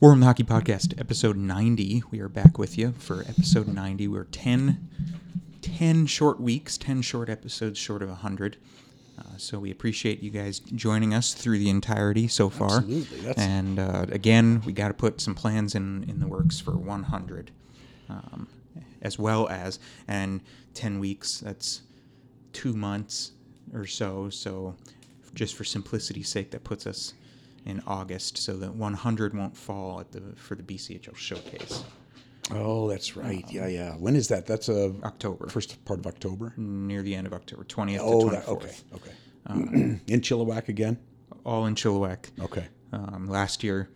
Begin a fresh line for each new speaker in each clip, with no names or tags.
War Room the Hockey Podcast, episode 90. We are back with you for episode 90. We're 10, 10 short weeks, 10 short episodes short of 100. Uh, so we appreciate you guys joining us through the entirety so far.
Absolutely, that's-
And uh, again, we got to put some plans in, in the works for 100, um, as well as, and 10 weeks, that's two months or so. So just for simplicity's sake, that puts us in August, so that 100 won't fall at the for the BCHL showcase.
Oh, that's right. Yeah, yeah. When is that? That's a
October.
first part of October.
near the end of October, 20th
Oh,
to
that,
24th.
okay, okay. In Chilliwack again.
All in Chilliwack.
Okay.
Um, last year,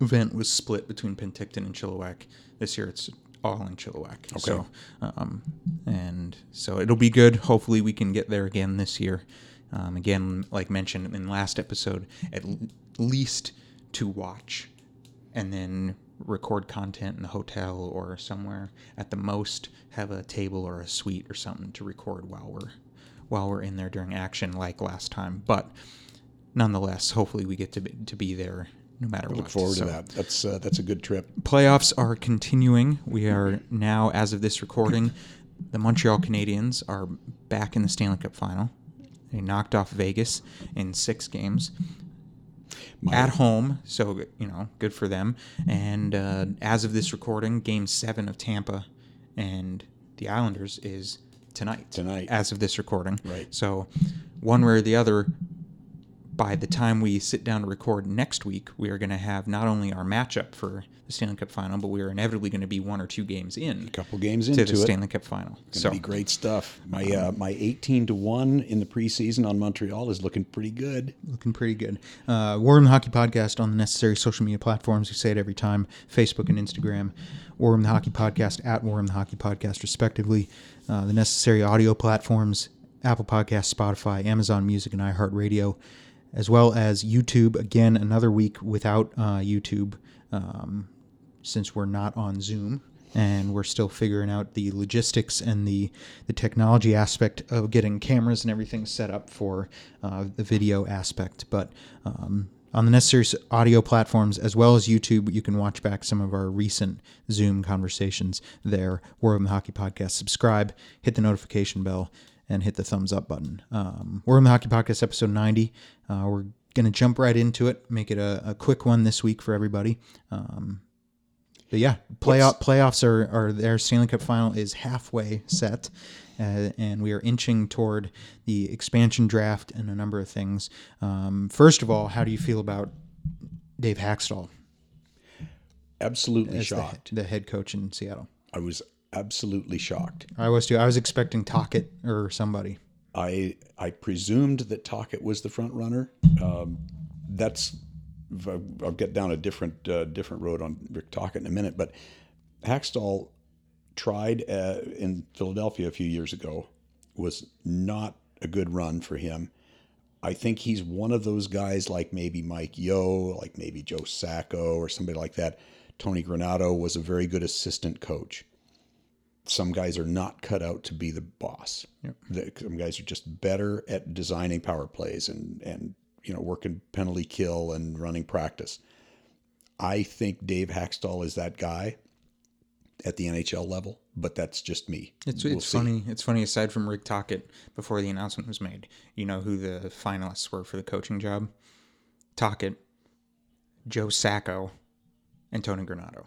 event was split between Penticton and Chilliwack. This year, it's all in Chilliwack. So, um, and so it'll be good. Hopefully, we can get there again this year. Um, again, like mentioned in the last episode, at l- least to watch, and then record content in the hotel or somewhere. At the most, have a table or a suite or something to record while we're while we're in there during action, like last time. But nonetheless, hopefully we get to be, to be there no matter what.
Look forward
So,
to that. That's uh, that's a good trip.
Playoffs are continuing. We are now, as of this recording, the Montreal Canadiens are back in the Stanley Cup final. They knocked off Vegas in six games at home, so you know, good for them. And uh, as of this recording, Game Seven of Tampa and the Islanders is tonight.
Tonight.
as of this recording.
Right.
So, one way or the other, by the time we sit down to record next week, we are going to have not only our matchup for the Stanley Cup final, but we are inevitably going to be one or two games in
A couple games
to
into
the
it.
Stanley Cup final.
Gonna
So,
be great stuff. My uh, my eighteen to one in the preseason on Montreal is looking pretty good.
looking pretty good. Uh, the Hockey Podcast on the necessary social media platforms. We say it every time Facebook and Instagram. War Room the Hockey Podcast at War Room the Hockey Podcast, respectively. Uh, the necessary audio platforms Apple Podcasts, Spotify, Amazon Music, and iHeartRadio, as well as YouTube. Again, another week without uh, YouTube um, since we're not on Zoom. And we're still figuring out the logistics and the, the technology aspect of getting cameras and everything set up for uh, the video aspect. But um, on the necessary audio platforms as well as YouTube, you can watch back some of our recent Zoom conversations there. War of the Hockey Podcast. Subscribe, hit the notification bell, and hit the thumbs up button. Um, War Room the Hockey Podcast, episode 90. Uh, we're going to jump right into it, make it a, a quick one this week for everybody. Um, but yeah, playoff playoffs are are there. Stanley Cup final is halfway set, uh, and we are inching toward the expansion draft and a number of things. Um, first of all, how do you feel about Dave Hakstol
Absolutely
as the,
shocked.
the head coach in Seattle?
I was absolutely shocked.
I was too. I was expecting Tocchet or somebody.
I I presumed that Tocchet was the front runner. Um, that's I'll get down a different uh, different road on Rick Tocchet in a minute, but Hakstol tried uh, in Philadelphia a few years ago was not a good run for him. I think he's one of those guys like maybe Mike Yeo, like maybe Joe Sacco or somebody like that. Tony Granato was a very good assistant coach some guys are not cut out to be the boss. The- Some guys are just better at designing power plays and and you know working penalty kill and running practice. I think Dave Hakstol is that guy at the NHL level, but that's just me.
It's
We'll
it's funny. It's funny. Aside from Rick Tocchet, before the announcement was made, you know who the finalists were for the coaching job? Tocchet, Joe Sacco, and Tony Granato.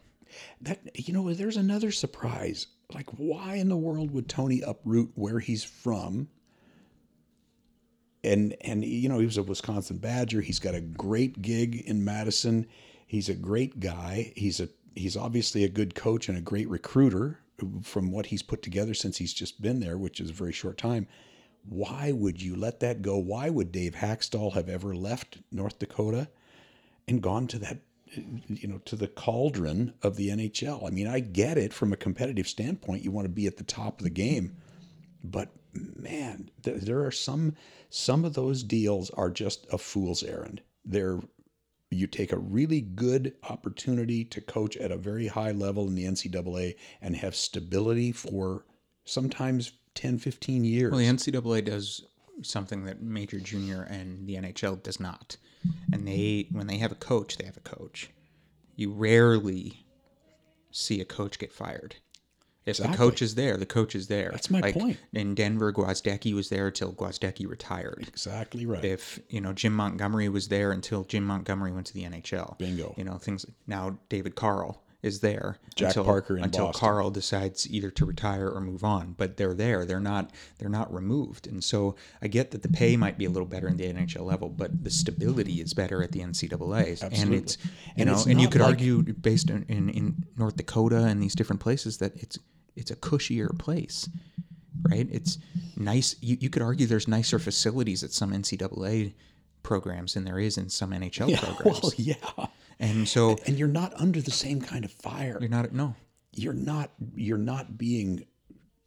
That you know, there's another surprise. Like, why in the world would Tony uproot where he's from? And and you know, he was a Wisconsin Badger. He's got a great gig in Madison. He's a great guy. He's a he's obviously a good coach and a great recruiter from what he's put together since he's just been there, which is a very short time. Why would you let that go? Why would Dave Hakstol have ever left North Dakota and gone to that you know to the cauldron of the NHL. I mean, I get it from a competitive standpoint. You want to be at the top of the game, but man, th- there are some some of those deals are just a fool's errand. They're you take a really good opportunity to coach at a very high level in the NCAA and have stability for sometimes 10, 15 years.
Well, the NCAA does something that Major Junior and the NHL does not. And they, when they have a coach, they have a coach. you rarely see a coach get fired. If the coach is there, the coach is there.
That's my
like,
point.
In Denver, Gwozdecky was there until Gwozdecky retired.
Exactly right.
If you know Jim Montgomery was there until Jim Montgomery went to the NHL.
Bingo.
You know things. Now David Carle is there
Jack
until,
Parker
until
Boston.
Carle decides either to retire or move on. But they're there. They're not. They're not removed. And so I get that the pay might be a little better in the NHL level, but the stability is better at the NCAA.
Absolutely.
And it's you
And
know,
it's
and you could
like-
argue based in, in in North Dakota and these different places that it's it's a cushier place. Right? It's nice. You, you could argue there's nicer facilities at some NCAA programs than there is in some NHL
yeah,
programs.
well, yeah.
And so
And you're not under the same kind of fire.
you're not no.
You're not. You're not being.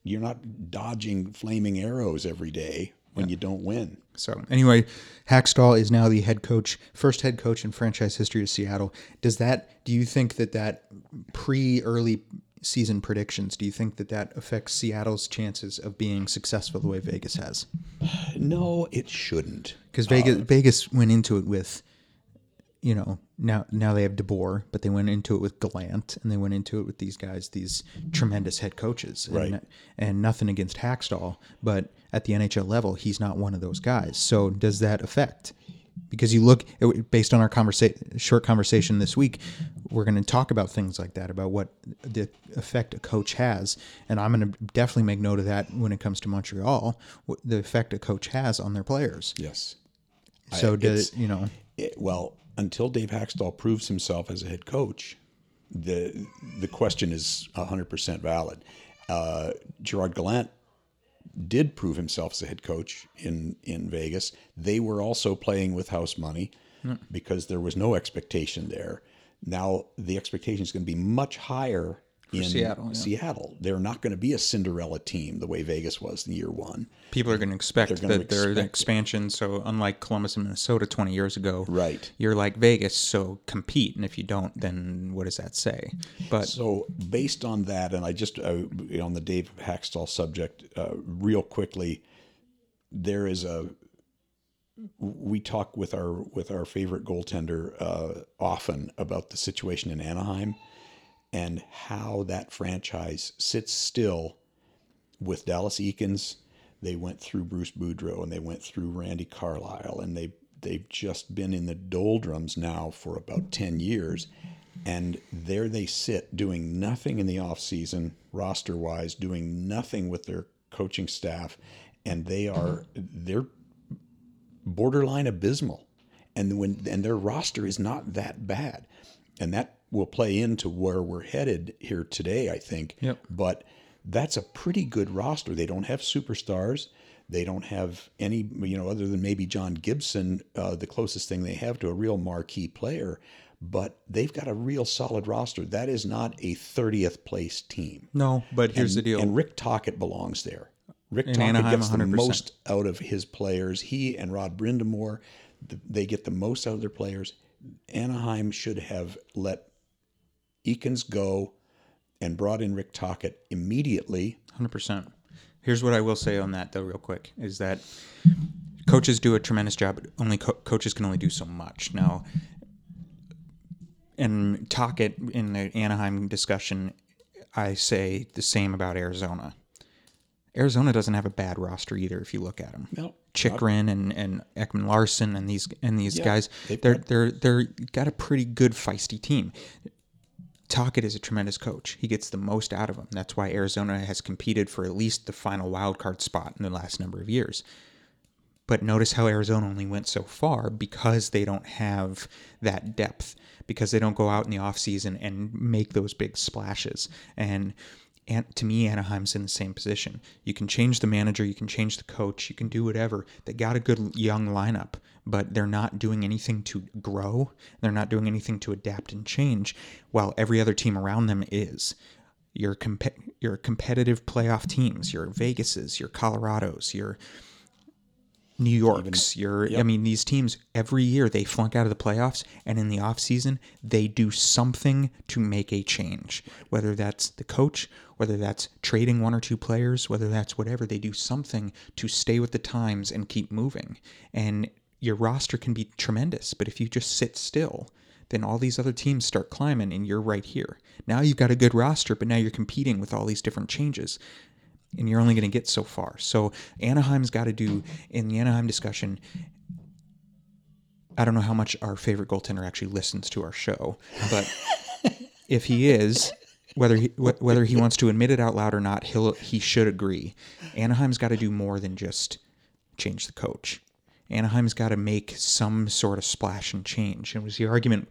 You're not dodging flaming arrows every day when you don't win.
So anyway, Hakstol is now the head coach, first head coach in franchise history of Seattle. Does that? Do you think that that pre-early season predictions? Do you think that that affects Seattle's chances of being successful the way Vegas has?
No, it shouldn't.
Because Vegas uh, Vegas went into it with, you know, now now they have DeBoer, but they went into it with Gallant, and they went into it with these guys, these tremendous head coaches, and,
Right.
And nothing against Hakstol, but at the NHL level, he's not one of those guys. So does that affect? Because you look based on our conversa- short conversation this week, we're going to talk about things like that, about what the effect a coach has, and I'm going to definitely make note of that when it comes to Montreal, the effect a coach has on their players.
Yes.
So
I-
does you know?
It- well, until Dave Hakstol proves himself as a head coach, the the question is 100% valid. Uh, Gerard Gallant did prove himself as a head coach in in Vegas. They were also playing with house money because there was no expectation there. Now the expectation is going to be much higher in
Seattle, yeah.
Seattle. They're not going to be a Cinderella team the way Vegas was in year one.
People are going to expect
They're gonna
that they're the
expect it.
expansion. So unlike Columbus and Minnesota 20 years ago,
Right.
You're like Vegas, so compete, and if you don't, then what does that say? But
So, based on that, and I just uh, on the Dave Hakstol subject, uh, real quickly, there is a. We talk with our with our favorite goaltender uh, often about the situation in Anaheim, and how that franchise sits still with Dallas Eakins. They went through Bruce Boudreau and they went through Randy Carlyle, and they they've just been in the doldrums now for about ten years, and there they sit doing nothing in the off season roster wise, doing nothing with their coaching staff, and they are they're borderline abysmal, and when and their roster is not that bad, and that will play into where we're headed here today, I think.
Yep.
But that's a pretty good roster. They don't have superstars. They don't have any, you know, other than maybe John Gibson, uh, the closest thing they have to a real marquee player. But they've got a real solid roster. That is not a 30th place team.
no, but here's the deal.
And Rick Tocchet belongs there. Rick Tocchet
Anaheim,
gets the
100%.
most out of his players. He and Rod Brind'Amour, they get the most out of their players. Anaheim should have let Eakins go and brought in Rick Tocchet immediately.
Hundred percent. Here's what I will say on that, though, real quick, is that coaches do a tremendous job. But only co- coaches can only do so much. Now, and Tocchet in the Anaheim discussion, I say the same about Arizona. Arizona doesn't have a bad roster either. If you look at them,
No,
Chychrun and, and Ekman Larsson and these and these
Yeah,
guys,
they've
they're they're they're got a pretty good feisty team. Tocchet is a tremendous coach. He gets the most out of them. That's why Arizona has competed for at least the final wild card spot in the last number of years. But notice how Arizona only went so far because they don't have that depth, because they don't go out in the offseason and make those big splashes. And and to me, Anaheim's in the same position. You can change the manager, you can change the coach, you can do whatever. They got a good young lineup, but they're not doing anything to grow. They're not doing anything to adapt and change, while every other team around them is. Your comp- your competitive playoff teams, your Vegases, your Colorados, your New York's, your I mean these teams every year they flunk out of the playoffs and in the offseason they do something to make a change. Whether that's the coach, whether that's trading one or two players, whether that's whatever, they do something to stay with the times and keep moving. And your roster can be tremendous, but if you just sit still, then all these other teams start climbing and you're right here. Now you've got a good roster, but now you're competing with all these different changes. And you're only going to get so far. So Anaheim's got to do in the Anaheim discussion. I don't know how much our favorite goaltender actually listens to our show, but if he is, whether he wh- whether he wants to admit it out loud or not, he'll he should agree. Anaheim's got to do more than just change the coach. Anaheim's got to make some sort of splash and change. It was the argument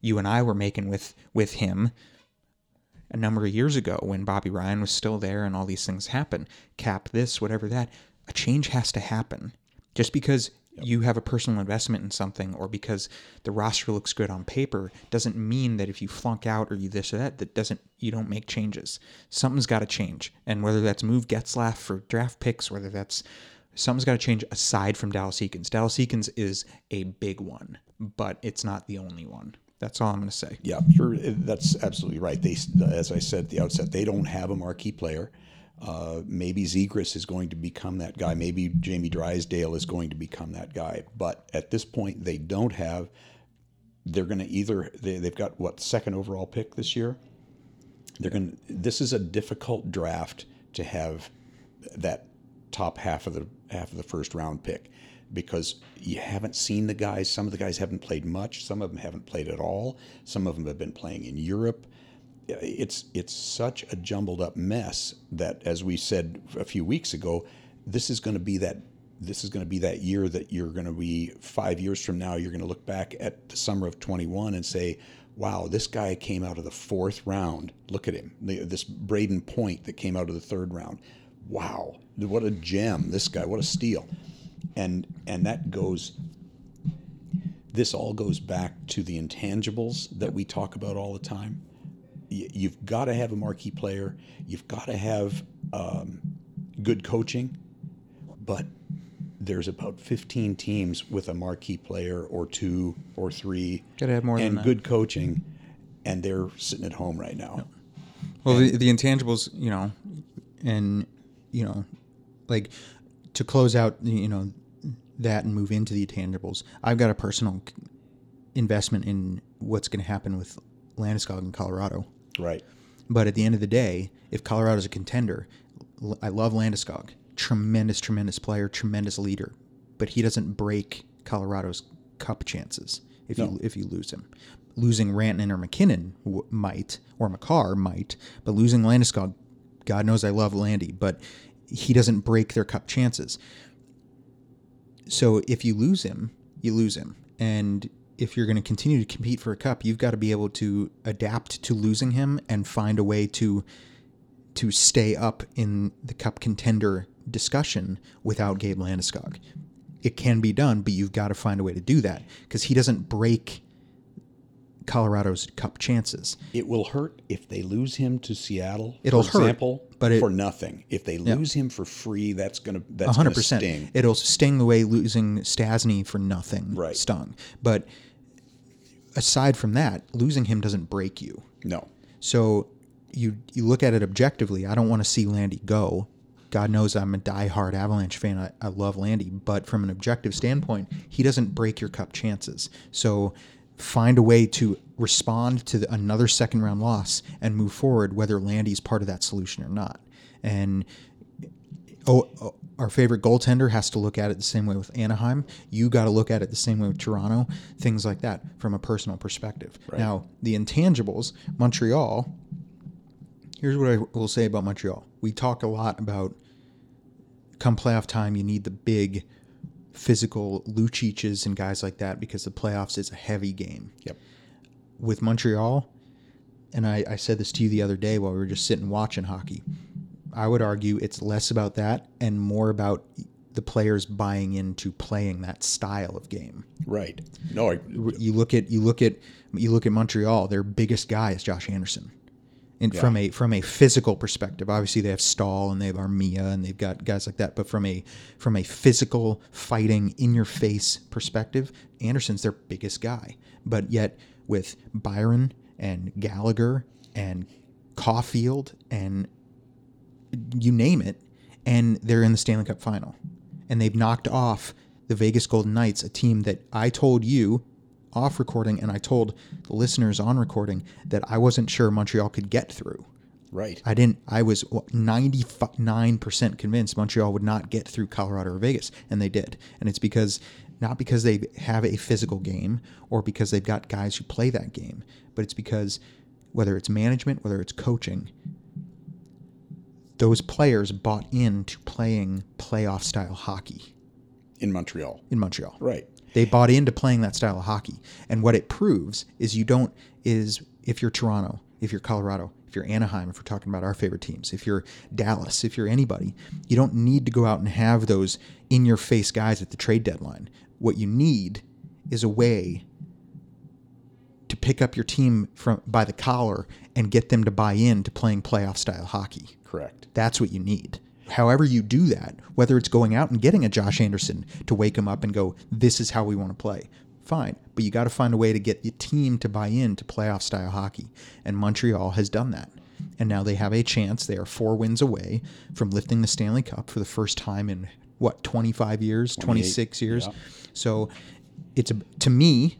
you and I were making with with him a number of years ago when Bobby Ryan was still there and all these things happen. Cap this, whatever that. A change has to happen. Just because you have a personal investment in something or because the roster looks good on paper doesn't mean that if you flunk out or you this or that that doesn't you don't make changes something's got to change and whether that's move Getzlaf for draft picks whether that's something's got to change aside from Dallas Eakins Dallas Eakins is a big one but it's not the only one that's all I'm going to say
Yeah, that's absolutely right. They, as I said at the outset, they don't have a marquee player. Uh, maybe Zegras is going to become that guy. Maybe Jamie Drysdale is going to become that guy. But at this point, they don't have. They're going to either they, they've got what second overall pick this year. They're going. This is a difficult draft to have that top half of the half of the first round pick because you haven't seen the guys. Some of the guys haven't played much. Some of them haven't played at all. Some of them have been playing in Europe it's it's such a jumbled up mess that as we said a few weeks ago this is going to be that this is going to be that year that you're going to be 5 years from now you're going to look back at the summer of 21 and say wow this guy came out of the fourth round look at him this Brayden Point that came out of the third round wow what a gem this guy what a steal and and that goes this all goes back to the intangibles that we talk about all the time you've got to have a marquee player. You've got to have um, good coaching, but there's about 15 teams with a marquee player or two or three,
Gotta have more than
and good coaching, and they're sitting at home right now.
Well, the, the intangibles, you know, and you know, like to close out, you know, that and move into the intangibles. I've got a personal investment in what's going to happen with Landeskog in Colorado.
Right.
But at the end of the day, if Colorado's a contender, I love Landeskog. Tremendous, tremendous player, tremendous leader. But he doesn't break Colorado's cup chances if
No.
you if you lose him. Losing Rantanen or MacKinnon w- might, or Makar might, but losing Landeskog, God knows I love Landy, but he doesn't break their cup chances. So if you lose him, you lose him. And if you're going to continue to compete for a cup, you've got to be able to adapt to losing him and find a way to to stay up in the cup contender discussion without Gabe Landeskog. It can be done, but you've got to find a way to do that because he doesn't break Colorado's cup chances.
It will hurt if they lose him to Seattle.
It'll
for
hurt,
example,
but it-
for nothing. If they lose him for free, that's gonna that's
hundred
gonna
percent.
sting.
It'll sting the way losing Stastny for nothing
Right.
stung. But aside from that, losing him doesn't break you.
No.
So you you look at it objectively. I don't want to see Landy go. God knows I'm a diehard Avalanche fan. I, I love Landy, but from an objective standpoint, he doesn't break your cup chances. So find a way to respond to the, another second round loss and move forward, whether Landy's part of that solution or not. And oh, oh, our favorite goaltender has to look at it the same way with Anaheim. You got to look at it the same way with Toronto. Things like that from a personal perspective. Now, the intangibles, Montreal. Here's what I will say about Montreal. We talk a lot about come playoff time, you need the big physical Luciches and guys like that because the playoffs is a heavy game
Yep.
with Montreal, and I, I said this to you the other day while we were just sitting watching hockey. I would argue it's less about that and more about the players buying into playing that style of game.
Right. No. I,
You look at you look at you look at Montreal. Their biggest guy is Josh Anderson. And from a from a physical perspective, obviously they have Staal and they have Armia and they've got guys like that. But from a from a physical fighting in your face perspective, Anderson's their biggest guy. But yet with Byron and Gallagher and Caufield and you name it, and they're in the Stanley Cup final. And they've knocked off the Vegas Golden Knights, a team that I told you off recording and I told the listeners on recording that I wasn't sure Montreal could get through.
Right.
I didn't. I was ninety nine percent convinced Montreal would not get through Colorado or Vegas, and they did. And it's because not because they have a physical game or because they've got guys who play that game, but it's because whether it's management, whether it's coaching, those players bought into playing playoff style hockey
in Montreal.
in Montreal.
Right.
They bought into playing that style of hockey. And what it proves is you don't is if you're Toronto, if you're Colorado, if you're Anaheim, if we're talking about our favorite teams, if you're Dallas, if you're anybody, you don't need to go out and have those in your face guys at the trade deadline. What you need is a way to pick up your team from by the collar and get them to buy in to playing playoff style hockey.
Correct.
That's what you need. However, you do that, whether it's going out and getting a Josh Anderson to wake him up and go, this is how we want to play, fine. But you got to find a way to get the team to buy in to playoff style hockey. And Montreal has done that. And now they have a chance. They are four wins away from lifting the Stanley Cup for the first time in what, 25 years, 26 years?
yeah.
So it's a, to me,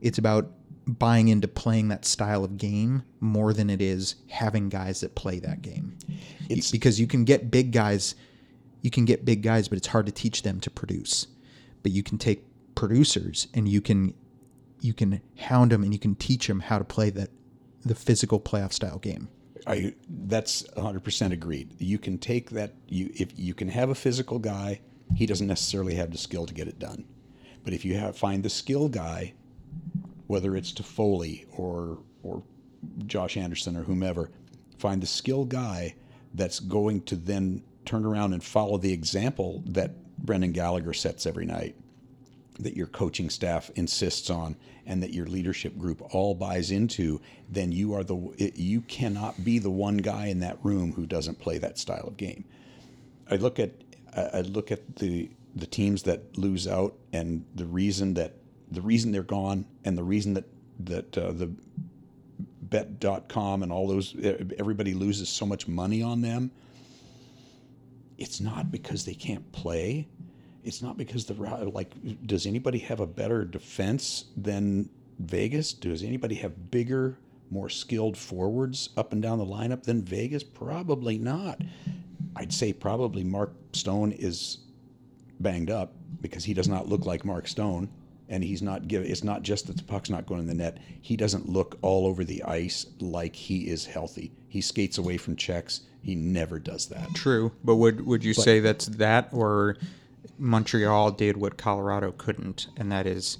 it's about buying into playing that style of game more than it is having guys that play that game.
It's-
because you can get big guys, you can get big guys, but it's hard to teach them to produce. But you can take producers and you can you can hound them and you can teach them how to play that the physical playoff style game.
I that's 100% agreed. You can take that you if you can have a physical guy, he doesn't necessarily have the skill to get it done. But if you have find the skill guy, whether it's Toffoli or or Josh Anderson or whomever, find the skill guy that's going to then turn around and follow the example that Brendan Gallagher sets every night that your coaching staff insists on and that your leadership group all buys into, then you are the you cannot be the one guy in that room who doesn't play that style of game. I look at I look at the the teams that lose out and the reason that the reason they're gone and the reason that that uh, the bet.com and all those everybody loses so much money on them it's not because they can't play it's not because the like does anybody have a better defense than Vegas? Does anybody have bigger, more skilled forwards up and down the lineup than Vegas? Probably not. I'd say probably Mark Stone is banged up because he does not look like Mark Stone and he's not give it's not just that the puck's not going in the net. He doesn't look all over the ice like he is healthy. He skates away from checks. He never does that.
True, but would would you say that's that or Montreal did what Colorado couldn't, and that is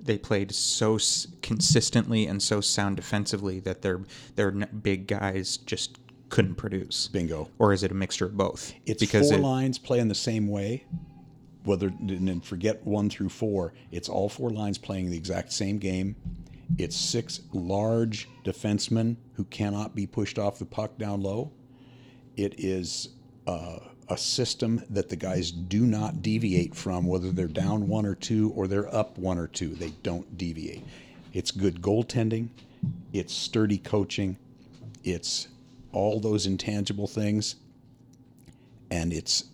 they played so s- consistently and so sound defensively that their their n- big guys just couldn't produce.
Bingo.
Or is it a mixture of both?
It's
because
four
it-
lines playing the same way. Whether and forget one through four, it's all four lines playing the exact same game. It's six large defensemen who cannot be pushed off the puck down low. It is uh, a system that the guys do not deviate from, whether they're down one or two or they're up one or two. They don't deviate. It's good goaltending. It's sturdy coaching. It's all those intangible things, and it's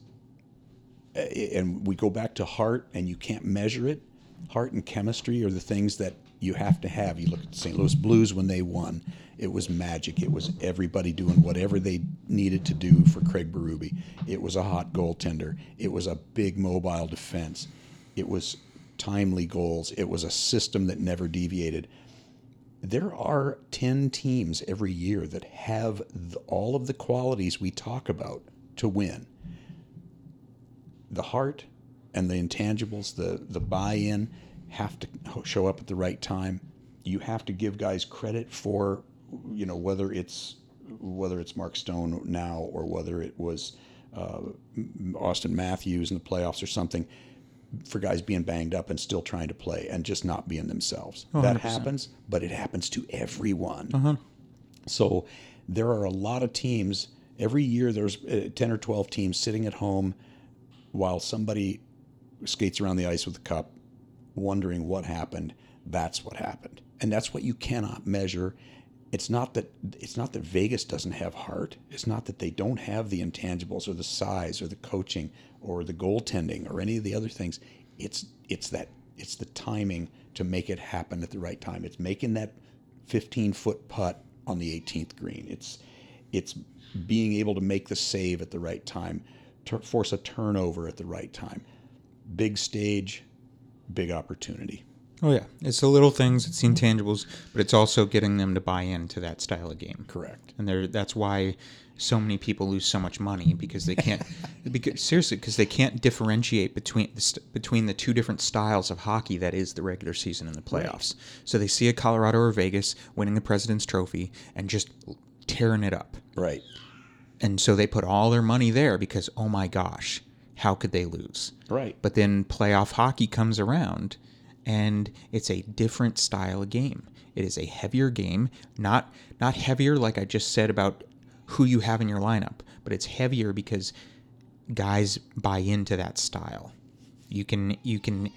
and we go back to heart and you can't measure it. Heart and chemistry are the things that you have to have. You look at the st louis blues when they won. It was magic. It was everybody doing whatever they needed to do for craig berube. It was a hot goaltender. It was a big mobile defense. It was timely goals. It was a system that never deviated. There are 10 teams every year that have all of the qualities we talk about to win the heart and the intangibles, the the buy-in, have to show up at the right time. You have to give guys credit for, you know, whether it's whether it's Mark Stone now or whether it was uh, Auston Matthews in the playoffs or something, for guys being banged up and still trying to play and just not being themselves. that
100%.
happens, but it happens to everyone. So there are a lot of teams. Every year, there's uh, 10 or 12 teams sitting at home while somebody skates around the ice with a cup, wondering what happened. That's what happened, and that's what you cannot measure. It's not that it's not that Vegas doesn't have heart. It's not that they don't have the intangibles or the size or the coaching or the goaltending or any of the other things. It's it's that It's the timing to make it happen at the right time. It's making that 15 foot putt on the 18th green. It's it's being able to make the save at the right time, to force a turnover at the right time. Big stage, big opportunity.
Oh yeah, it's the little things, it's the intangibles, but it's also getting them to buy into that style of game.
Correct.
And that's why so many people lose so much money because they can't. because seriously, because they can't differentiate between the st- between the two different styles of hockey that is the regular season and the playoffs. So they see a Colorado or Vegas winning the President's Trophy and just tearing it up,
Right.
And so they put all their money there because oh my gosh, how could they lose?
Right.
But then playoff hockey comes around and it's a different style of game. It is a heavier game, not not heavier like I just said about who you have in your lineup, but it's heavier because guys buy into that style. You can you can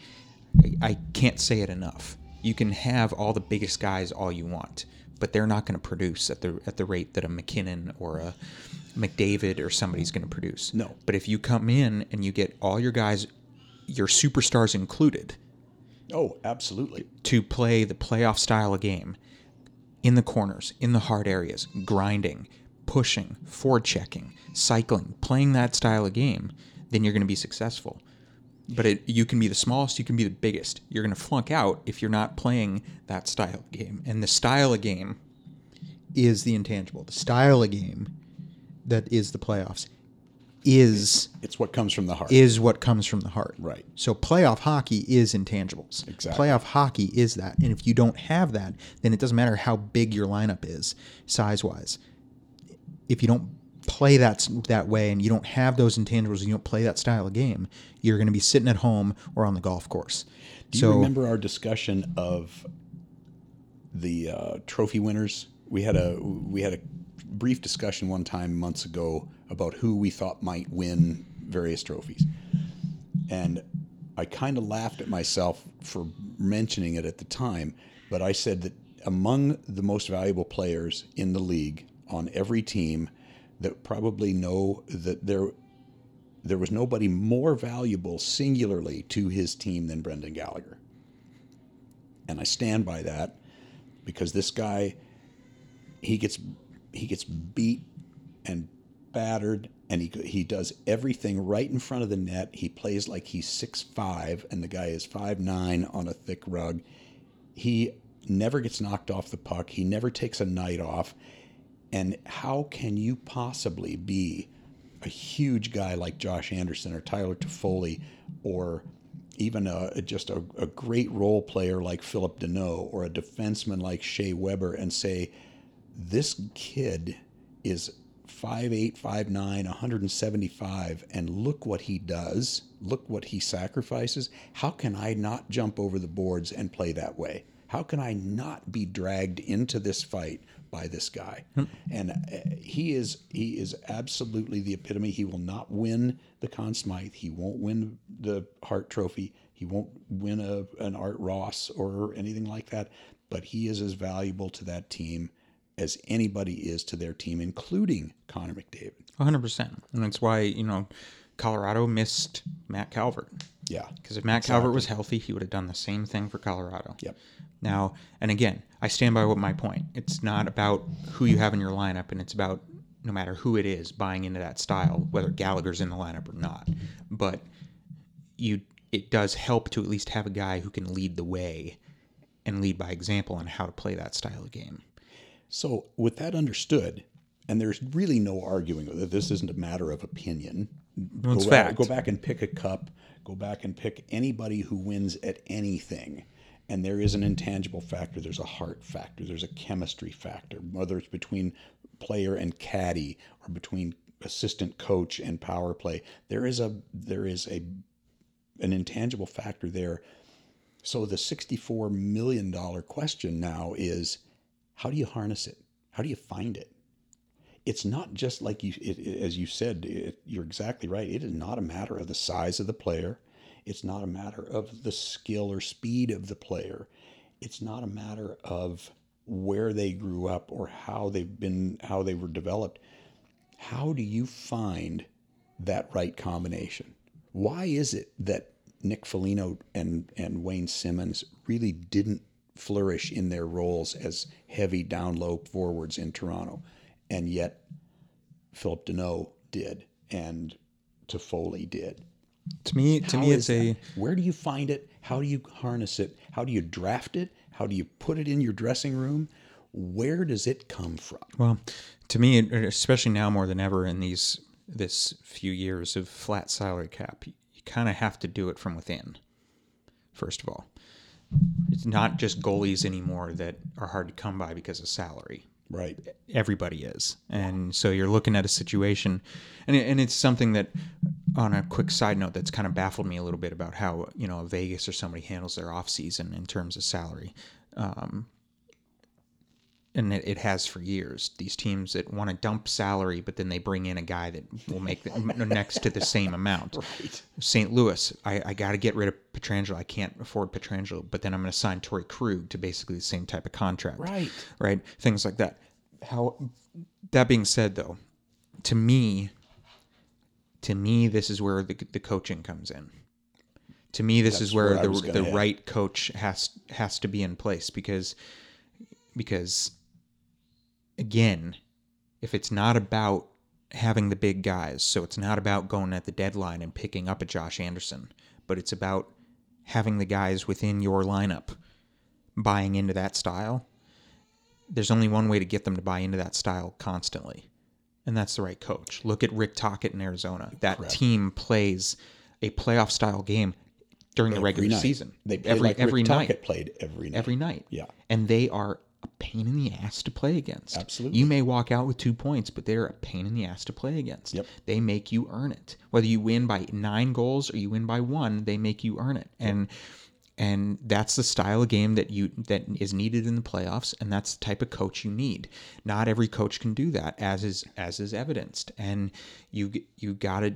I can't say it enough. You can have all the biggest guys all you want, but they're not going to produce at the at the rate that a MacKinnon or a McDavid or somebody's going to produce.
No.
But if you come in and you get all your guys, your superstars included,
Oh, absolutely.
to play the playoff style of game in the corners, in the hard areas, grinding, pushing, forward checking, cycling, playing that style of game, then you're going to be successful. But it, you can be the smallest, you can be the biggest. You're going to flunk out if you're not playing that style of game. And the style of game
is the intangible. The style of game that is the playoffs is
It's what comes from the heart.
is what comes from the heart.
Right.
So playoff hockey is intangibles.
Exactly.
Playoff hockey is that. And if you don't have that, then it doesn't matter how big your lineup is size wise. If you don't play that that way and you don't have those intangibles and you don't play that style of game, you're going to be sitting at home or on the golf course.
Do
so
you remember our discussion of the uh, trophy winners? We had a we had a brief discussion one time months ago about who we thought might win various trophies, and I kind of laughed at myself for mentioning it at the time. But I said that among the most valuable players in the league on every team, that probably know that there there was nobody more valuable singularly to his team than Brendan Gallagher. And I stand by that because this guy he gets he gets beat and battered and he he does everything right in front of the net. He plays like he's six five and the guy is five nine on a thick rug. He never gets knocked off the puck. He never takes a night off. And how can you possibly be a huge guy like Josh Anderson or Tyler Toffoli or even a, just a, a great role player like Phillip Danault or a defenseman like Shea Weber and say, this kid is 5'8, 5'9, 175, and look what he does. Look what he sacrifices. How can I not jump over the boards and play that way? How can I not be dragged into this fight by this guy? And uh, he is he is absolutely the epitome. He will not win the Conn Smythe. He won't win the Hart Trophy. He won't win a, an Art Ross or anything like that. But he is as valuable to that team as anybody is to their team, including Connor McDavid.
100%. And that's why, you know, Colorado missed Matt Calvert.
Yeah.
Because if Matt Calvert was healthy, he would have done the same thing for Colorado.
Yep.
Now, and again, I stand by what my point. It's not about who you have in your lineup, and it's about no matter who it is buying into that style, whether Gallagher's in the lineup or not. But you, it does help to at least have a guy who can lead the way and lead by example on how to play that style of game.
So, with that understood, and there's really no arguing that this isn't a matter of opinion.
it's
go. Back, go back and pick a cup, go back and pick anybody who wins at anything. And there is an intangible factor, there's a heart factor, there's a chemistry factor, whether it's between player and caddy or between assistant coach and power play. There is a there is a an intangible factor there. So the $64 million question now is how do you harness it? How do you find it? It's not just like you, it, it- as you said, it, you're exactly right. It is not a matter of the size of the player. It's not a matter of the skill or speed of the player. It's not a matter of where they grew up or how they've been, how they were developed. How do you find that right combination? Why is it that Nick Foligno and and Wayne Simmonds really didn't flourish in their roles as heavy down low forwards in Toronto, and yet Phillip Danault did, and Toffoli did.
To me, to
How
me, it's a
that? Where do you find it? How do you harness it? How do you draft it? How do you put it in your dressing room? Where does it come from?
Well, to me, especially now more than ever in these this few years of flat salary cap, you, you kind of have to do it from within. First of all, it's not just goalies anymore that are hard to come by because of salary.
Right.
Everybody is, and so you're looking at a situation, and and it's something that, on a quick side note, that's kind of baffled me a little bit about how you know Vegas or somebody handles their off season in terms of salary. Um, and it, it has for years. These teams that want to dump salary, but then they bring in a guy that will make the, next to the same amount.
Right.
St. Louis, I, I got to get rid of Pietrangelo. I can't afford Pietrangelo, but then I'm going to sign Torey Krug to basically the same type of contract.
Right.
Right. Things like that. How? That being said, though, to me, to me, this is where the, the coaching comes in. To me, this
That's
is where
where
the the right coach has has to be in place because because again, if it's not about having the big guys, so it's not about going at the deadline and picking up a Josh Anderson, but it's about having the guys within your lineup buying into that style. There's only one way to get them to buy into that style constantly, and that's the right coach. Look at Rick Tocchet in Arizona. That team plays a playoff style game during the regular
night.
season.
They play
every
like
every
Rick
night
Tocchet played every night.
every night.
Yeah.
And they are a pain in the ass to play against.
Absolutely.
You may walk out with two points, but they're a pain in the ass to play against.
Yep.
They make you earn it. Whether you win by nine goals or you win by one, they make you earn it. And and that's the style of game that you that is needed in the playoffs and that's the type of coach you need. Not every coach can do that as is as is evidenced. And you you got to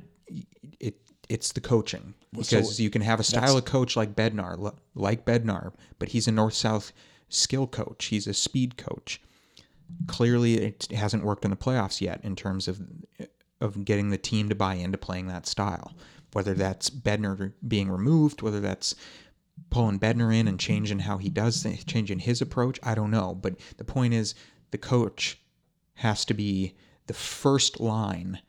it it's the coaching. Because
so
you can have a style of coach like Bednar like Bednar but he's a north south skill coach. He's a speed coach. Clearly it hasn't worked in the playoffs yet in terms of of getting the team to buy into playing that style. Whether that's Bednar being removed, whether that's pulling Bednar in and changing how he does things, changing his approach, I don't know. But the point is, the coach has to be the first line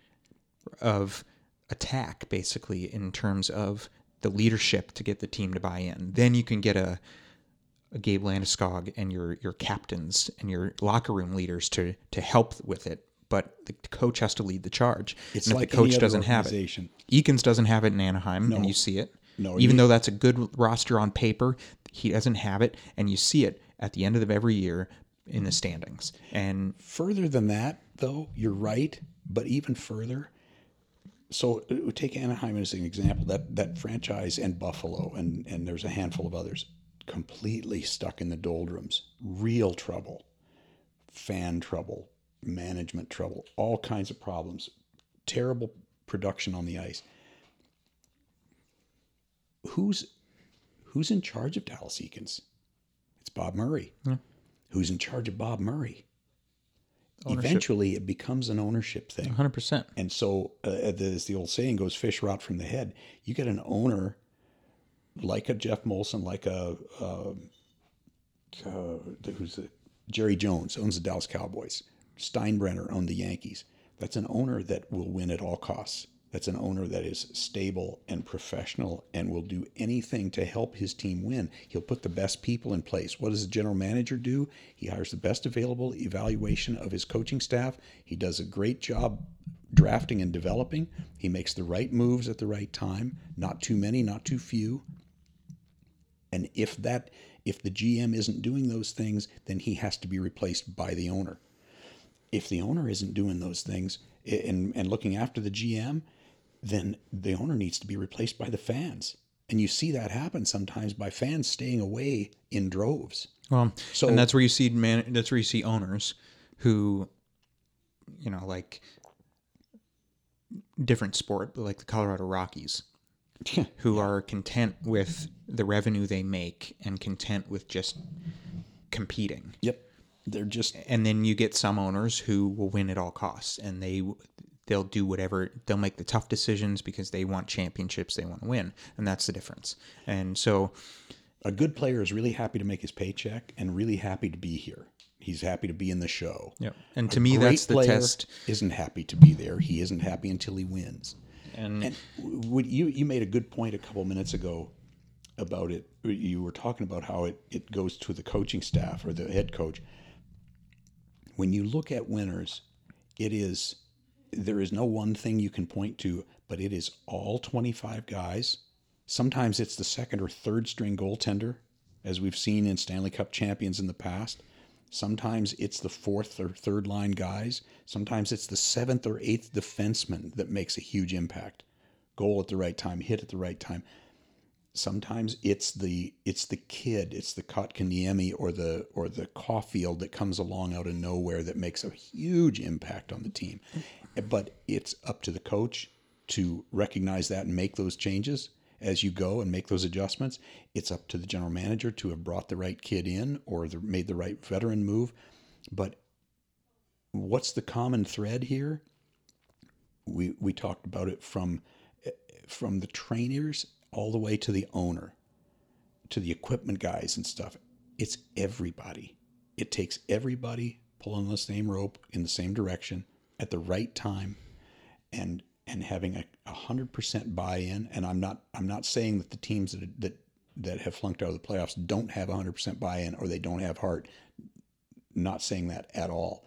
of attack, basically, in terms of the leadership to get the team to buy in. Then you can get a a Gabe Landeskog and your your captains and your locker room leaders to to help with it. But the coach has to lead the charge.
It's
and if
like
the coach doesn't have it. Eakins doesn't have it in Anaheim, and you see it.
No,
even though that's a good roster on paper, he doesn't have it, and you see it at the end of every year in the standings. And
Further than that, though, you're right. But even further, so uh, take Anaheim as an example. That that franchise and Buffalo, and and there's a handful of others, completely stuck in the doldrums. Real trouble, fan trouble, management trouble, all kinds of problems. Terrible production on the ice. Who's who's in charge of Dallas Eakins? It's Bob Murray. Who's in charge of Bob Murray? Eventually, it becomes an ownership thing.
100%.
And so, uh, as the old saying goes, fish rot from the head. You get an owner like a Geoff Molson, like a, uh, uh, who's a, Jerry Jones owns the Dallas Cowboys. Steinbrenner owned the Yankees. That's an owner that will win at all costs. That's an owner that is stable and professional and will do anything to help his team win. He'll put the best people in place. What does the general manager do? He hires the best available evaluation of his coaching staff. He does a great job drafting and developing. He makes the right moves at the right time, not too many, not too few. And if that if the GM isn't doing those things, then he has to be replaced by the owner. If the owner isn't doing those things and, and looking after the GM, then the owner needs to be replaced by the fans. And you see that happen sometimes by fans staying away in droves.
Well,
So-
and that's where you see man. That's where you see owners who, you know, like different sport, but like the Colorado Rockies, who are content with the revenue they make and content with just competing.
Yep. They're just
And then you get some owners who will win at all costs, and they they'll do whatever they'll make the tough decisions because they want championships they want to win and that's the difference and so
A good player is really happy to make his paycheck and really happy to be here. He's happy to be in the show.
Yep. And to me,
Great
that's the
player
test.
Isn't happy to be there. He isn't happy until he wins.
And,
And would you you made a good point a couple minutes ago about it. You were talking about how it, it goes to the coaching staff or the head coach. When you look at winners, it is there is no one thing you can point to, but it is all 25 guys. Sometimes it's the second or third string goaltender, as we've seen in Stanley Cup champions in the past. Sometimes it's the fourth or third line guys. Sometimes it's the seventh or eighth defenseman that makes a huge impact. Goal at the right time, hit at the right time. Sometimes it's the it's the kid, it's the Kotkaniemi or the or the Caufield that comes along out of nowhere that makes a huge impact on the team. But it's up to the coach to recognize that and make those changes as you go and make those adjustments. It's up to the general manager to have brought the right kid in or the, made the right veteran move. But what's the common thread here? We we talked about it from from the trainers all the way to the owner, to the equipment guys and stuff. It's everybody. It takes everybody pulling the same rope in the same direction at the right time, and and having a a hundred percent buy-in. And I'm not I'm not saying that the teams that that that have flunked out of the playoffs don't have a hundred percent buy-in or they don't have heart. Not saying that at all,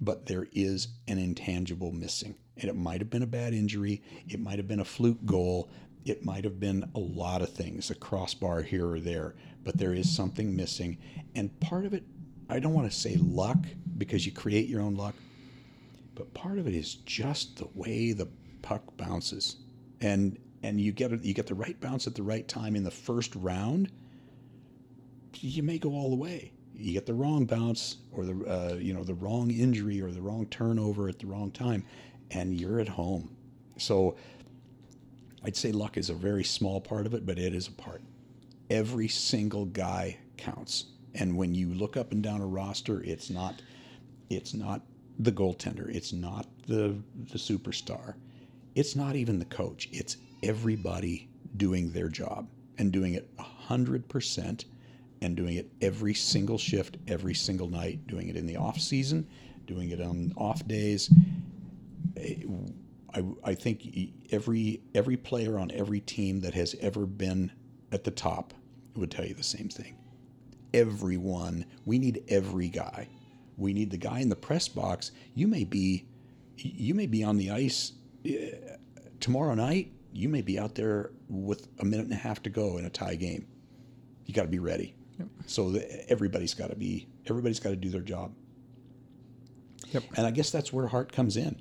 but there is an intangible missing, and it might have been a bad injury. It might have been a fluke goal. It might have been a lot of things, a crossbar here or there, but there is something missing. And part of it, I don't want to say luck because you create your own luck, but part of it is just the way the puck bounces, and and you get you get the right bounce at the right time in the first round. You may go all the way. You get the wrong bounce or the uh, you know the wrong injury or the wrong turnover at the wrong time, and you're at home. So I'd say luck is a very small part of it, but it is a part. Every single guy counts. And when you look up and down a roster, it's not it's not the goaltender, it's not the the superstar. It's not even the coach. It's everybody doing their job and doing it 100% and doing it every single shift, every single night, doing it in the off season, doing it on off days. Eh, I, I think every every player on every team that has ever been at the top would tell you the same thing. Everyone, we need every guy. We need the guy in the press box. You may be, you may be on the ice eh, tomorrow night. You may be out there with a minute and a half to go in a tie game. You got to be ready. Yep. So the, everybody's got to be. Everybody's got to do their job.
Yep.
And I guess that's where heart comes in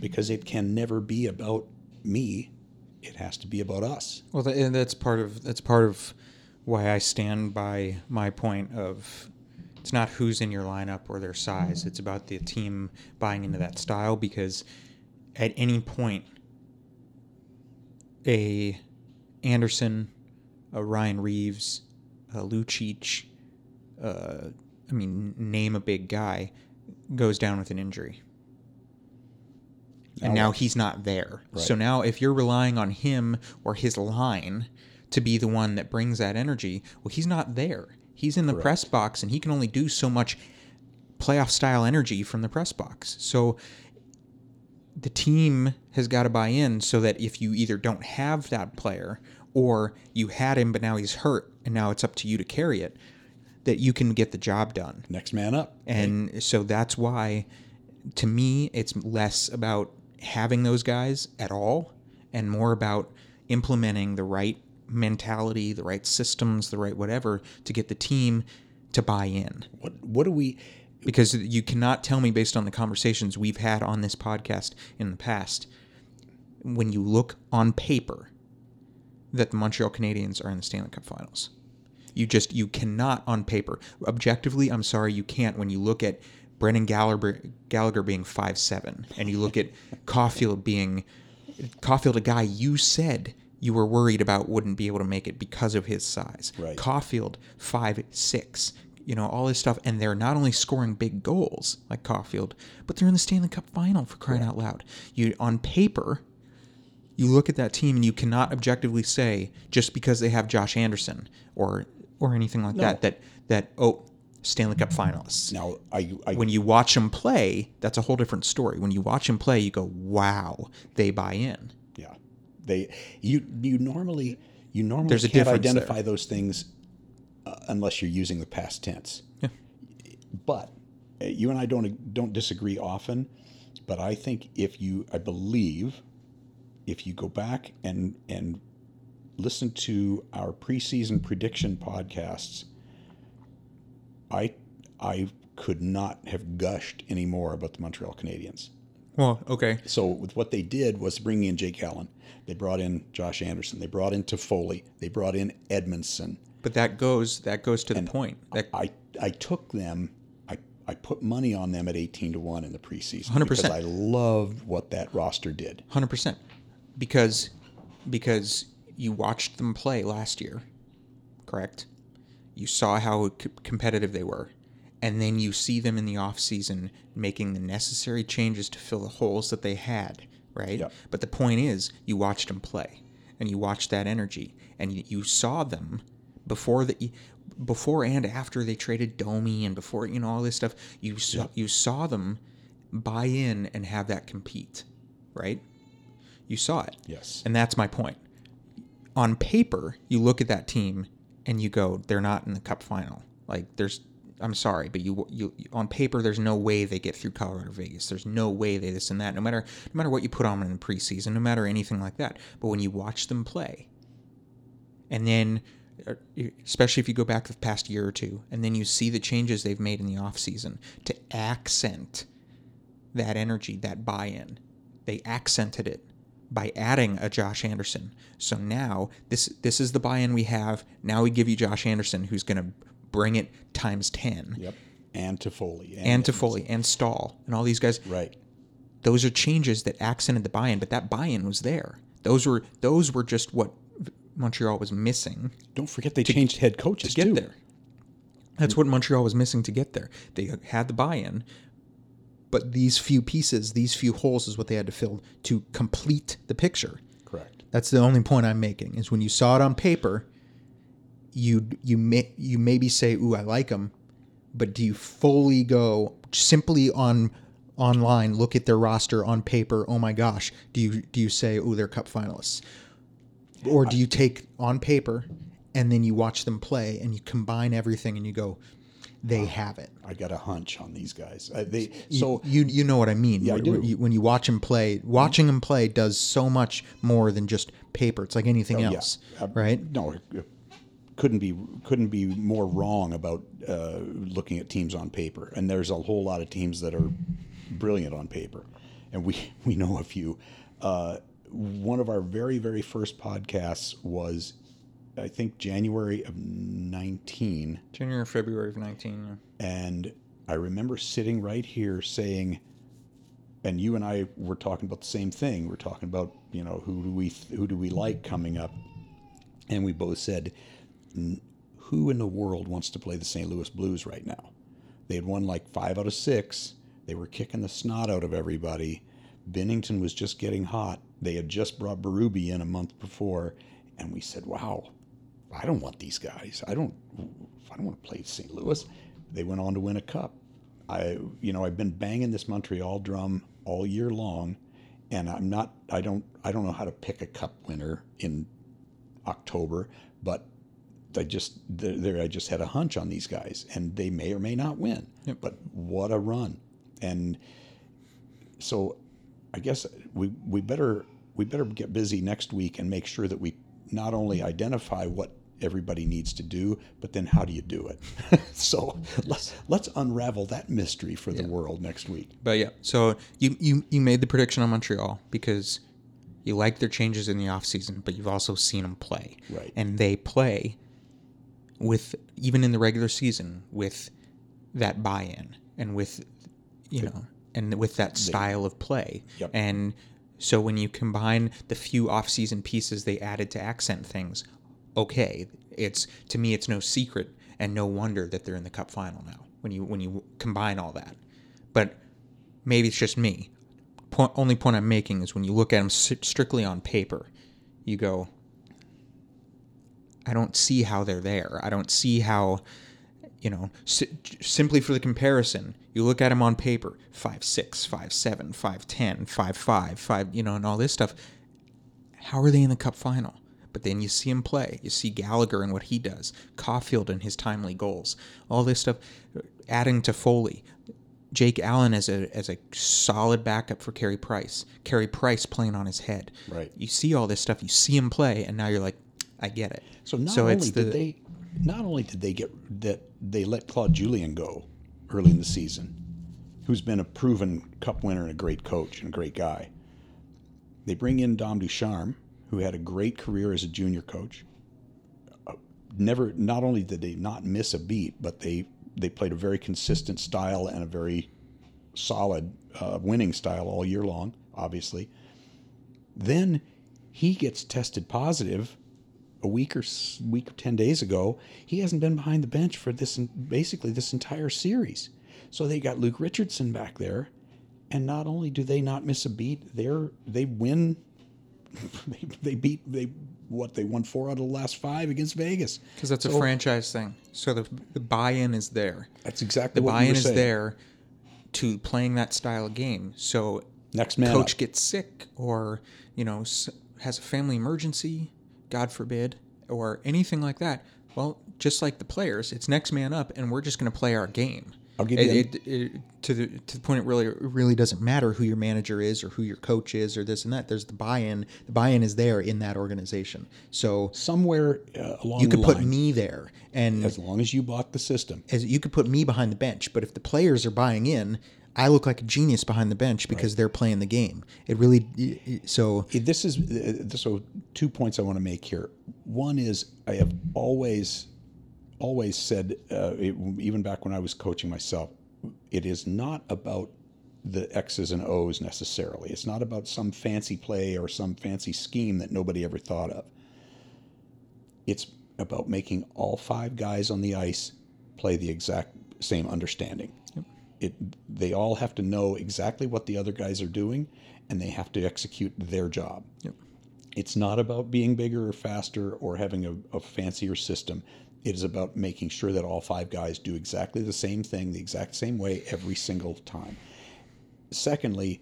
because it can never be about me. It has to be about us.
Well, and that's part of that's part of why I stand by my point of it's not who's in your lineup or their size. It's about the team buying into that style because at any point a Anderson, a Ryan Reaves, a Lucic, uh, I mean, name a big guy, goes down with an injury and oh. now he's not there. Right. So now if you're relying on him or his line to be the one that brings that energy, well he's not there. He's in the Correct. press box and he can only do so much playoff style energy from the press box. So the team has got to buy in so that if you either don't have that player or you had him but now he's hurt and now it's up to you to carry it that you can get the job done.
Next man up.
And right. so that's why to me it's less about having those guys at all and more about implementing the right mentality, the right systems, the right whatever to get the team to buy in.
What what do we
because you cannot tell me based on the conversations we've had on this podcast in the past when you look on paper that the Montreal Canadiens are in the Stanley Cup Finals. You just you cannot on paper. Objectively, I'm sorry you can't when you look at Brendan Gallagher, Gallagher being five seven, and you look at Caufield being Caufield, a guy you said you were worried about wouldn't be able to make it because of his size.
Right.
Caufield five six. you know, all this stuff, and they're not only scoring big goals like Caufield, but they're in the Stanley Cup final for crying out loud. You on paper, you look at that team and you cannot objectively say just because they have Josh Anderson or or anything like that that that oh Stanley Cup finalists.
Now, I, I
When you watch them play, that's a whole different story. When you watch them play, you go, "Wow, they buy in."
Yeah, they you you normally you normally
There's
can't identify
there.
those things uh, unless you're using the past tense.
Yeah.
But uh, you and I don't don't disagree often. But I think if you, I believe, if you go back and and listen to our preseason prediction podcasts, I I could not have gushed any more about the Montreal Canadiens.
Well, okay.
So with what they did was bring in Jake Allen. They brought in Josh Anderson. They brought in Toffoli. They brought in Edmundson.
But that goes that goes to the point. That
I I took them. I I put money on them at eighteen to one in the preseason
100%.
because I loved what that roster did.
Hundred percent, because because you watched them play last year, correct? You saw how c- competitive they were, and then you see them in the off season making the necessary changes to fill the holes that they had, right?
Yep.
But the point is, you watched them play, and you watched that energy, and you, you saw them before the before and after they traded Domi and before you know all this stuff. You saw you saw them buy in and have that compete, right? You saw it.
Yes.
And that's my point. On paper, you look at that team and you go, they're not in the cup final. Like there's I'm sorry, but you you on paper there's no way they get through Colorado Vegas. There's no way they this and that. No matter no matter what you put on in the preseason, no matter anything like that. But when you watch them play, and then uh, especially if you go back the past year or two, and then you see the changes they've made in the offseason to accent that energy, that buy-in. They accented it by adding a Josh Anderson. So now this this is the buy-in we have. Now we give you Josh Anderson, who's going to bring it times ten,
Yep. And Toffoli.
and Toffoli, and Staal, and all these guys.
Right.
Those are changes that accented the buy-in, but that buy-in was there. Those were those were just what Montreal was missing
Don't forget they changed head coaches
to get
too.
there. That's what Montreal was missing to get there. They had the buy-in, but these few pieces, these few holes, is what they had to fill to complete the picture.
Correct.
That's the only point I'm making is when you saw it on paper, you you may you maybe say, "Ooh, I like them," but do you fully go simply on online look at their roster on paper? Oh my gosh, do you do you say, "Ooh, they're cup finalists," or do you take on paper and then you watch them play and you combine everything and you go, "They have it."
I got a hunch on these guys. Uh, they so
you you know what I mean.
Yeah, I
When-
do.
When you, when you watch them play, watching them play does so much more than just paper. It's like anything
Oh, yeah.
else,
Uh,
right?
No, couldn't be couldn't be more wrong about uh, looking at teams on paper. And there's a whole lot of teams that are brilliant on paper, and we we know a few. Uh, one of our very very first podcasts was, I think January of nineteen,
January or February of 19.
and I remember sitting right here saying. And you and I were talking about the same thing. We're talking about, you know, who do we who do we like coming up, and we both said, who in the world wants to play the St. Louis Blues right now? They had won like five out of six. They were kicking the snot out of everybody. Binnington was just getting hot. They had just brought Berube in a month before, and we said, "Wow, I don't want these guys. I don't. I don't want to play St. Louis." They went on to win a cup. I, you know, I've been banging this Montreal drum all year long, and I'm not. I don't. I don't know how to pick a cup winner in October, but I just there, there I just had a hunch on these guys, and they may or may not win. But what a run! And so, I guess we we better we better get busy next week and make sure that we not only identify what everybody needs to do, but then how do you do it? so let's let's unravel that mystery for the world next week.
But yeah, so you, you you made the prediction on Montreal because you like their changes in the offseason, but you've also seen them play.
Right.
And they play with even in the regular season with that buy-in and with you know and with that style of play.
Yep.
And so when you combine the few off-season pieces they added to accent things, okay, it's to me it's no secret and no wonder that they're in the Cup final now. When you when you combine all that, but maybe it's just me. Point, only point I'm making is when you look at them strictly on paper, you go, I don't see how they're there. I don't see how, you know, si- simply for the comparison, you look at them on paper, five six, five seven, five ten, five five, five, you know, and all this stuff. How are they in the Cup final? But then you see him play. You see Gallagher and what he does, Caufield and his timely goals, all this stuff, adding Toffoli. Jake Allen as a as a solid backup for Carey Price. Carey Price playing on his head.
Right.
You see all this stuff. You see him play, and now you're like, I get it.
So not only did they, not only did they get that they let Claude Julien go early in the season, who's been a proven Cup winner and a great coach and a great guy. They bring in Dom Ducharme, who had a great career as a junior coach. Uh, never, not only did they not miss a beat, but they they played a very consistent style and a very solid uh, winning style all year long. Obviously, then he gets tested positive a week or week or 10 days ago he hasn't been behind the bench for this basically this entire series so they got luke richardson back there and not only do they not miss a beat they're they win they, they beat they what they won four out of the last five against vegas
because that's so, a franchise thing so the, the buy-in is there
that's exactly
the buy-in is
saying.
there to playing that style of game so
next man
coach
up.
gets sick or you know has a family emergency God forbid, or anything like that, well, just like the players, it's next man up, and we're just going to play our game.
I'll give you
it, it, it, to the to the point. It really it really doesn't matter who your manager is or who your coach is or this and that. There's the buy-in. The buy-in is there in that organization. So
somewhere uh, along
you could put me there, and
as long as you bought the system,
as you could put me behind the bench. But if the players are buying in, I look like a genius behind the bench because right. they're playing the game. It really so.
This is so two points I want to make here. One is I have always always said, uh, it, even back when I was coaching myself, it is not about the X's and O's necessarily. It's not about some fancy play or some fancy scheme that nobody ever thought of. It's about making all five guys on the ice play the exact same understanding. Yep. It, they all have to know exactly what the other guys are doing, and they have to execute their job.
Yep.
It's not about being bigger or faster or having a, a fancier system. It is about making sure that all five guys do exactly the same thing, the exact same way every single time. Secondly,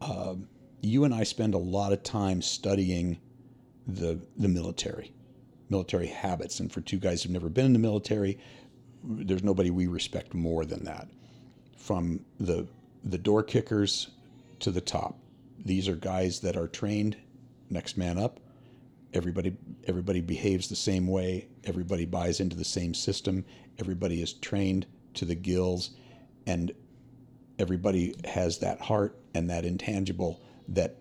uh, you and I spend a lot of time studying the the military, military habits, and for two guys who've never been in the military, there's nobody we respect more than that. From the the door kickers to the top, these are guys that are trained next man up everybody everybody behaves the same way everybody buys into the same system everybody is trained to the gills and everybody has that heart and that intangible that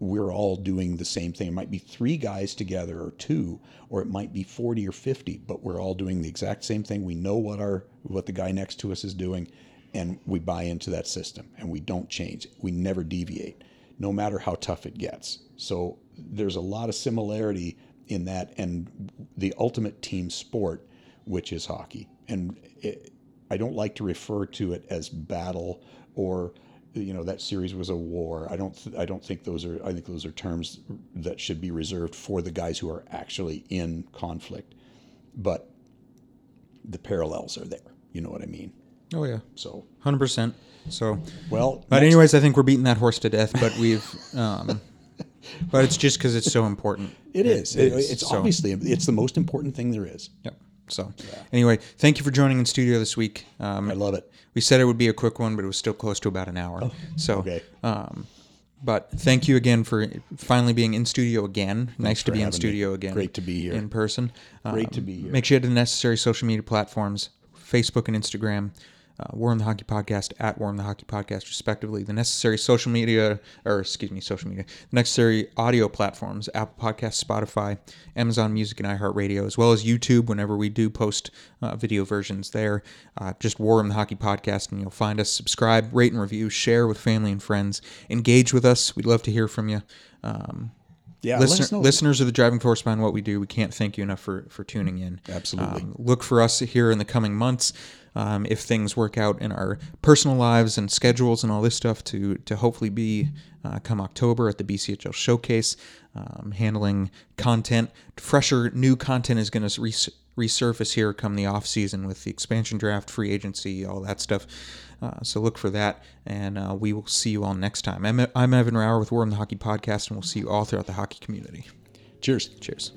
we're all doing the same thing. It might be three guys together or two, or it might be 40 or 50, but we're all doing the exact same thing. We know what our what the guy next to us is doing, and we buy into that system and we don't change. We never deviate, no matter how tough it gets. So there's a lot of similarity in that and the ultimate team sport, which is hockey. And it, I don't like to refer to it as battle or you know that series was a war. I don't th- I don't think those are I think those are terms that should be reserved for the guys who are actually in conflict. But the parallels are there. You know what I mean?
Oh yeah.
So
hundred percent. So
well,
but anyways, I think we're beating that horse to death. But we've um, but it's just because it's so important.
It is. It, it's so. obviously it's the most important thing there is.
Yep. So yeah. anyway, thank you for joining in studio this week. Um,
I love it.
We said it would be a quick one, but it was still close to about an hour. Oh, so,
okay.
Um, but thank you again for finally being in studio again. Thanks nice to be in studio
me.
again.
Great to be here
in person.
Great um, to be here.
Make sure you have the necessary social media platforms: Facebook and Instagram uh, Warm the Hockey Podcast at Warm the Hockey Podcast, respectively. The necessary social media, or excuse me, social media, the necessary audio platforms Apple Podcasts, Spotify, Amazon Music, and iHeartRadio, as well as YouTube whenever we do post uh, video versions there. Uh, just Warm the Hockey Podcast, and you'll find us. Subscribe, rate, and review, share with family and friends, engage with us. We'd love to hear from you. Um,
Yeah,
Listener, listeners are the driving force behind what we do. We can't thank you enough for for tuning in.
Absolutely.
Um, look for us here in the coming months. Um, if things work out in our personal lives and schedules and all this stuff, to to hopefully be uh, come October at the BCHL showcase, um, handling content, fresher new content is going to resurface here come the off season with the expansion draft, free agency, all that stuff. Uh, so look for that, and uh, we will see you all next time. I'm, I'm Evan Rauer with War in the Hockey Podcast, and we'll see you all throughout the hockey community.
Cheers.
Cheers.